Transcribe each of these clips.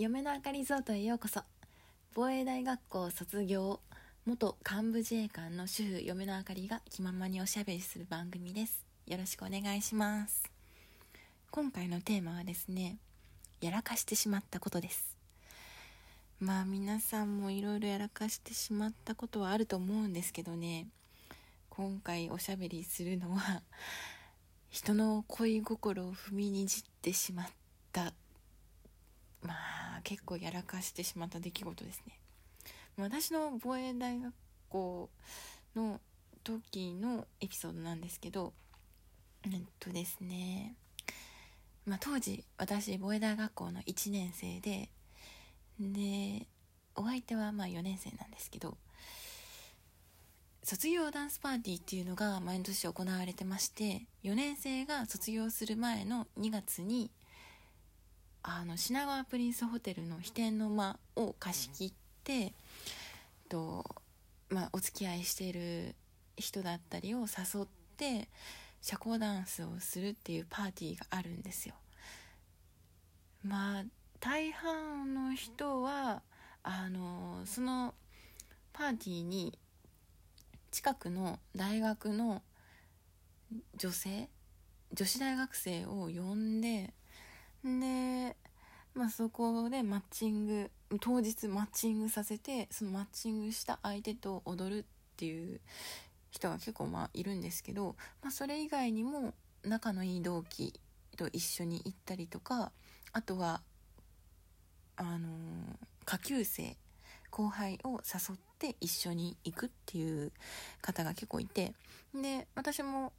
嫁のあかりゾートへようこそ。防衛大学校卒業元幹部自衛官の主婦嫁のあかりが気ままにおしゃべりする番組です。よろしくお願いします。今回のテーマはですねやらかしてしまったことです。まあ皆さんもいろいろやらかしてしまったことはあると思うんですけどね。今回おしゃべりするのは人の恋心を踏みにじってしまった。まあ結構やらかしてしまった出来事ですね。私の防衛大学校の時のエピソードなんですけどえっとですねまあ当時私防衛大学校の1年生ででお相手はまあ4年生なんですけど卒業ダンスパーティーっていうのが毎年行われてまして4年生が卒業する前の2月にあの品川プリンスホテルの飛天の間を貸し切ってと、まあ、お付き合いしている人だったりを誘って社交ダンスをするっていうパーティーがあるんですよ。まあ大半の人はあのそのパーティーに近くの大学の女性女子大学生を呼んでで、まあ、そこでマッチング当日マッチングさせてそのマッチングした相手と踊るっていう人が結構まあいるんですけど、まあ、それ以外にも仲のいい同期と一緒に行ったりとかあとはあのー、下級生後輩を誘って一緒に行くっていう方が結構いてで私も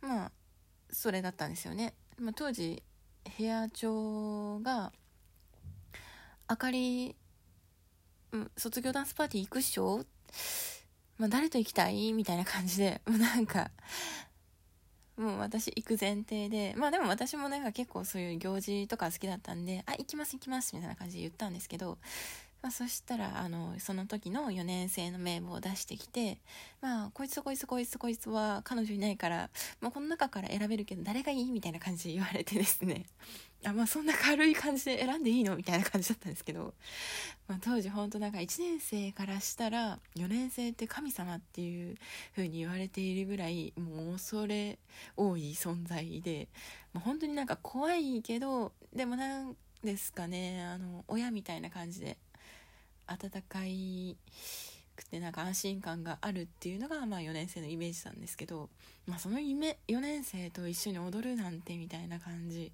まあそれだったんですよね、まあ、当時部屋長が「あかり、うん、卒業ダンスパーティー行くっしょ?」まあ、誰と行きたい？みたいな感じで、もうなんか、もう私行く前提で、まあでも私もなんか結構そういう行事とか好きだったんで、あ、行きます行きますみたいな感じで言ったんですけど、まあ、そしたらあのその時の4年生の名簿を出してきてまあこいつこいつこいつこいつは彼女いないから、まあ、この中から選べるけど誰がいい？みたいな感じで言われてですね。あまあそんな軽い感じで選んでいいの？みたいな感じだったんですけど、まあ、当時本当なんか1年生からしたら4年生って神様っていう風に言われているぐらいもう恐れ多い存在で、まあ、本当になんか怖いけどでもなんですかねあの親みたいな感じで温かいくてなんか安心感があるっていうのがまあ4年生のイメージなんですけど、まあ、そのイメ4年生と一緒に踊るなんてみたいな感じ。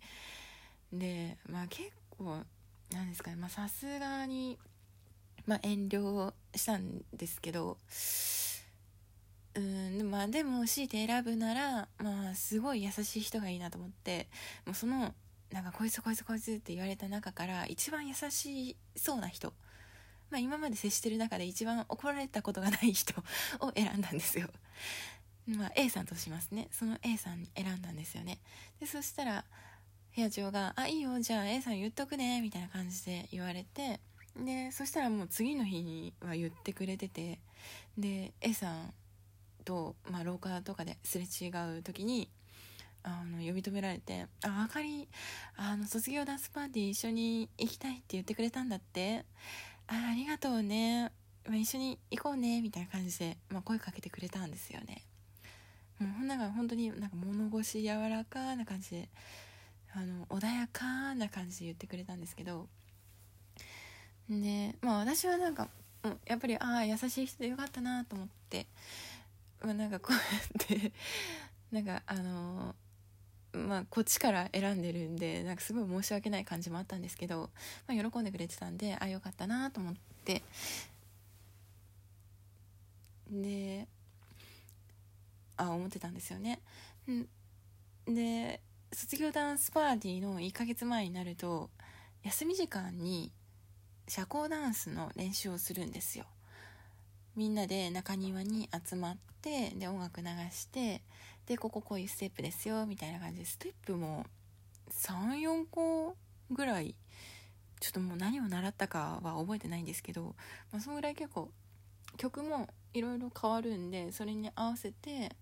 でまあ結構なんですかねさすがに、まあ、遠慮したんですけどうんまあでも強いて選ぶならまあすごい優しい人がいいなと思ってもうそのなんかこいつこいつこいつって言われた中から一番優しそうな人まあ、今まで接してる中で一番怒られたことがない人 を選んだんですよ。まあ、A さんとしますね。その A さんに選んだんですよね。で、そしたら、部屋長が、あ、いいよ、じゃあ A さん言っとくね、みたいな感じで言われて、で、そしたらもう次の日には言ってくれてて、で、A さんと、まあ、廊下とかですれ違う時に、あの呼び止められて「ああかりあの卒業ダンスパーティー一緒に行きたいって言ってくれたんだってあありがとうね、まあ、一緒に行こうねみたいな感じで、まあ、声かけてくれたんですよね。もうなんか本当になんか物腰柔らかな感じであの穏やかな感じで言ってくれたんですけど。でまあ私はなんかやっぱりああ優しい人でよかったなと思って、まあ、なんかこうやってなんかあのまあ、こっちから選んでるんでなんかすごい申し訳ない感じもあったんですけど、まあ、喜んでくれてたんであよかったなと思ってであ思ってたんですよね。で卒業ダンスパーティーの1ヶ月前になると休み時間に社交ダンスの練習をするんですよ。みんなで中庭に集まってで音楽流してでこここういうステップですよみたいな感じでステップも34個ぐらいちょっともう何を習ったかは覚えてないんですけど、まあ、そのぐらい結構曲もいろいろ変わるんでそれに合わせて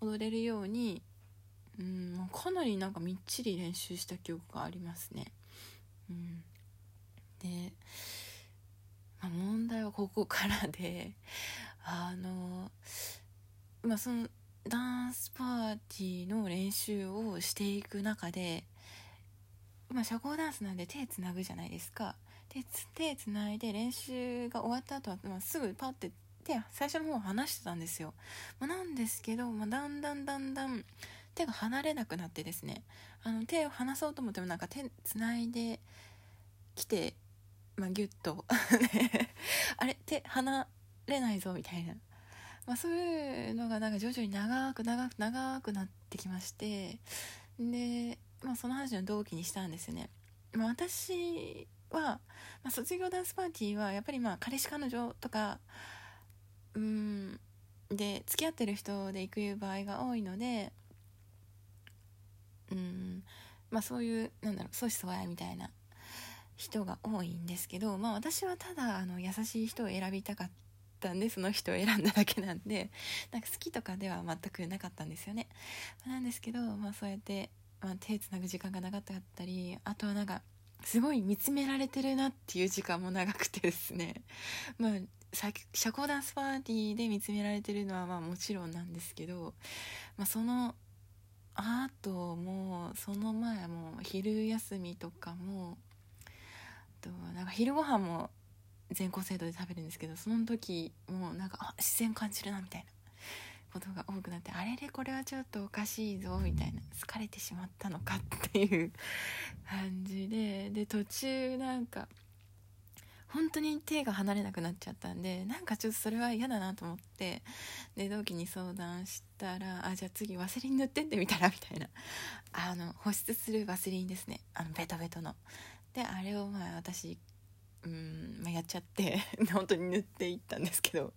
踊れるようにうんかなりなんかみっちり練習した記憶がありますね。うんで、まあ、問題はここからであのまあそのダンスパーティーの練習をしていく中で今社交ダンスなんで手つなぐじゃないですか。で手つないで練習が終わった後は、まあ、すぐパッて手最初の方離してたんですよ、まあ、なんですけど、まあ、だんだんだんだん手が離れなくなってですね。あの手を離そうと思ってもなんか手つないできて、まあ、ギュッと。あれ手離れないぞみたいな。まあ、そういうのがなんか徐々に長く長く長くなってきましてで、まあ、その話の同期にしたんですよね。まあ、私は、まあ、卒業ダンスパーティーはやっぱりまあ彼氏彼女とかうんで付き合ってる人で行く場合が多いのでうんまあそういうなんだろう相思相愛みたいな人が多いんですけど、まあ、私はただあの優しい人を選びたかったたんでその人を選んだだけなんで なんか好きとかでは全くなかったんですよね。なんですけど、まあ、そうやって、まあ、手つなぐ時間が長かったりあとはなんかすごい見つめられてるなっていう時間も長くてですね。まあ社交ダンスパーティーで見つめられてるのはまあもちろんなんですけど、まあ、そのあともその前も昼休みとかもとなんか昼ご飯も全校生徒で食べるんですけどその時もうなんかあ自然感じるなみたいな。ことが多くなってあれれこれはちょっとおかしいぞみたいな。疲れてしまったのかっていう感じで。で途中なんか本当に手が離れなくなっちゃったんでなんかちょっとそれは嫌だなと思って。で同期に相談したらあじゃあ次ワセリン塗ってってみたらみたいな。あの保湿するワセリンですね。あのベトベトの。であれをまあ私うん、まあ、やっちゃって 本当に塗っていったんですけど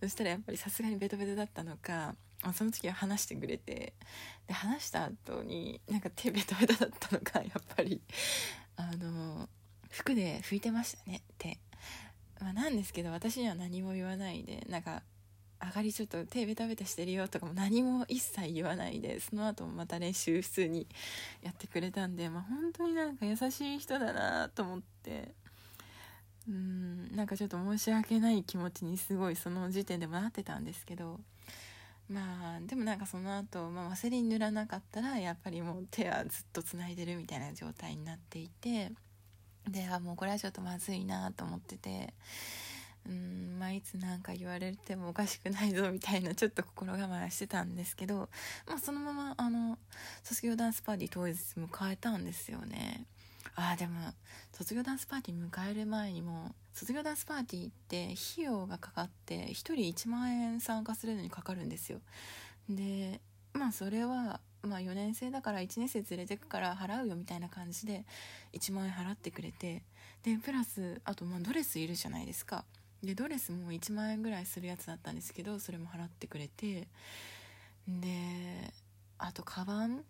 そしたらやっぱりさすがにベトベトだったのかその時は話してくれてで話した後になんか手ベトベトだったのかやっぱりあの服で拭いてましたね手、まあ、なんですけど私には何も言わないでなんか上がりちょっと手ベタベタしてるよとかも何も一切言わないでその後もまた練習普通にやってくれたんで、まあ、本当になんか優しい人だなと思って。うんなんかちょっと申し訳ない気持ちにすごいその時点でもなってたんですけどまあでもなんかその後、まあ、ワセリン塗らなかったらやっぱりもう手はずっとつないでるみたいな状態になっていてであもうこれはちょっとまずいなと思っててうんまあいつ何か言われてもおかしくないぞみたいなちょっと心構えしてたんですけど、まあ、そのままあの卒業ダンスパーティー当日迎えたんですよね。ああでも卒業ダンスパーティー迎える前にも卒業ダンスパーティーって費用がかかって1人1万円参加するのにかかるんですよ。でまあそれはまあ4年生だから1年生連れてくから払うよみたいな感じで1万円払ってくれてでプラスあとまあドレスいるじゃないですか。でドレスも1万円ぐらいするやつだったんですけどそれも払ってくれてであとカバン。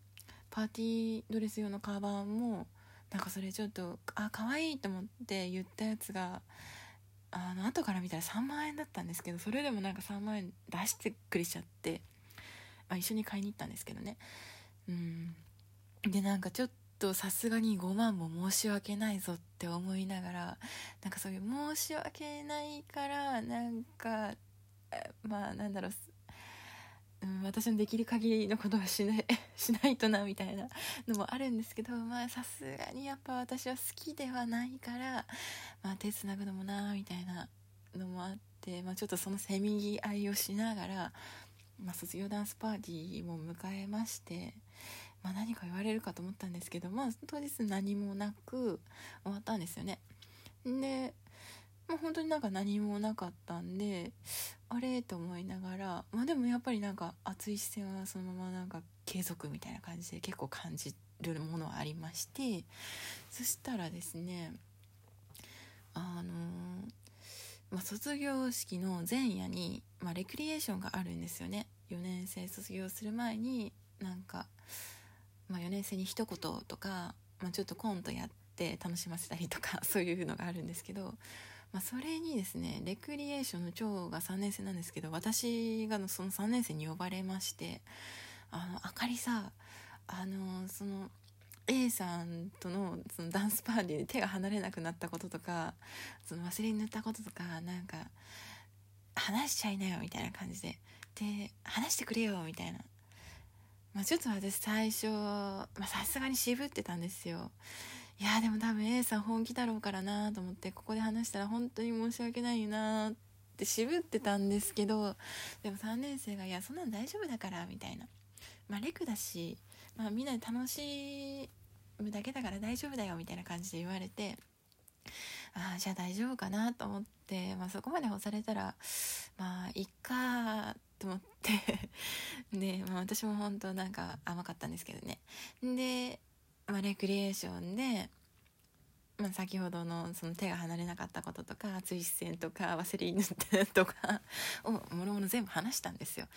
パーティードレス用のカバンもなんかそれちょっとあ可愛いと思って言ったやつがあの後から見たら3万円だったんですけどそれでもなんか3万円出してくれちゃって、まあ、一緒に買いに行ったんですけどね。うん。でなんかちょっとさすがに5万も申し訳ないぞって思いながらなんかそういう申し訳ないからなんかまあなんだろううん、私のできる限りのことはしない しないとなみたいなのもあるんですけどまあさすがにやっぱ私は好きではないから、まあ、手つなぐのもなみたいなのもあって、まあ、ちょっとそのせめぎ合いをしながら、まあ、卒業ダンスパーティーも迎えまして、まあ、何か言われるかと思ったんですけど、まあ、当日何もなく終わったんですよね。でまあ、本当になんか何もなかったんであれと思いながらまあでもやっぱりなんか熱い視線はそのままなんか継続みたいな感じで結構感じるものはありましてそしたらですねあのまあ、卒業式の前夜に、まあ、レクリエーションがあるんですよね。4年生卒業する前になんか、まあ、4年生に一言とか、まあ、ちょっとコントやって楽しませたりとかそういうのがあるんですけどまあ、それにですねレクリエーションの長が3年生なんですけど私がその3年生に呼ばれまして「あのあかりさあのその A さんとのそのダンスパーティーで手が離れなくなったこととかその忘れに塗ったこととかなんか話しちゃいなよみたいな感じでで話してくれよみたいな。まあ、ちょっと私最初さすがに渋ってたんですよ。いやでも多分 A さん本気だろうからなと思ってここで話したら本当に申し訳ないなって渋ってたんですけどでも3年生が「いやそんなの大丈夫だから」みたいな。まあレクだし、まあ、みんなで楽しむだけだから大丈夫だよみたいな感じで言われてああじゃあ大丈夫かなと思って、まあ、そこまで押されたらまあいっかと思って。で、まあ、私も本当なんか甘かったんですけどね。で、まあ、レクリエーションで、まあ、先ほどのその手が離れなかったこととか熱い視線とかワセリン塗ってとか をもろもろ全部話したんですよ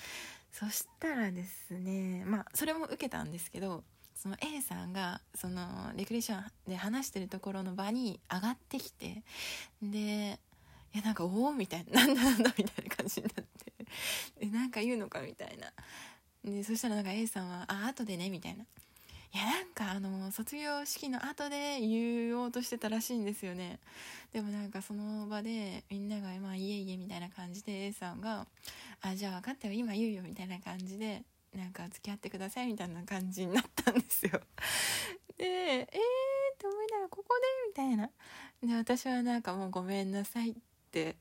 そしたらですねまあそれも受けたんですけどその A さんがそのレクリエーションで話してるところの場に上がってきてでいやなんかおおみたいななんだなんだみたいな感じになってえなんか言うのかみたいなでそしたらなんか A さんは「あ後でね」みたいな。いやなんかあの卒業式の後で言おうとしてたらしいんですよね。でもなんかその場でみんなが「まあいえいえ」みたいな感じで A さんが「あじゃあ分かったよ今言うよ」みたいな感じでなんか付き合ってくださいみたいな感じになったんですよ。でえーって思いながらここでみたいな。で私はなんかもうごめんなさいって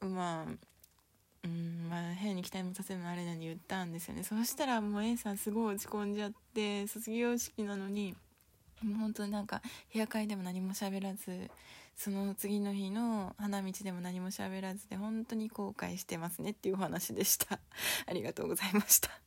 まあうんまあ部屋に期待もさせるのあれなに言ったんですよね。そしたらもう A さんすごい落ち込んじゃって卒業式なのにもう本当になんか部屋会でも何も喋らずその次の日の花道でも何も喋らずで本当に後悔してますねっていうお話でした。ありがとうございました。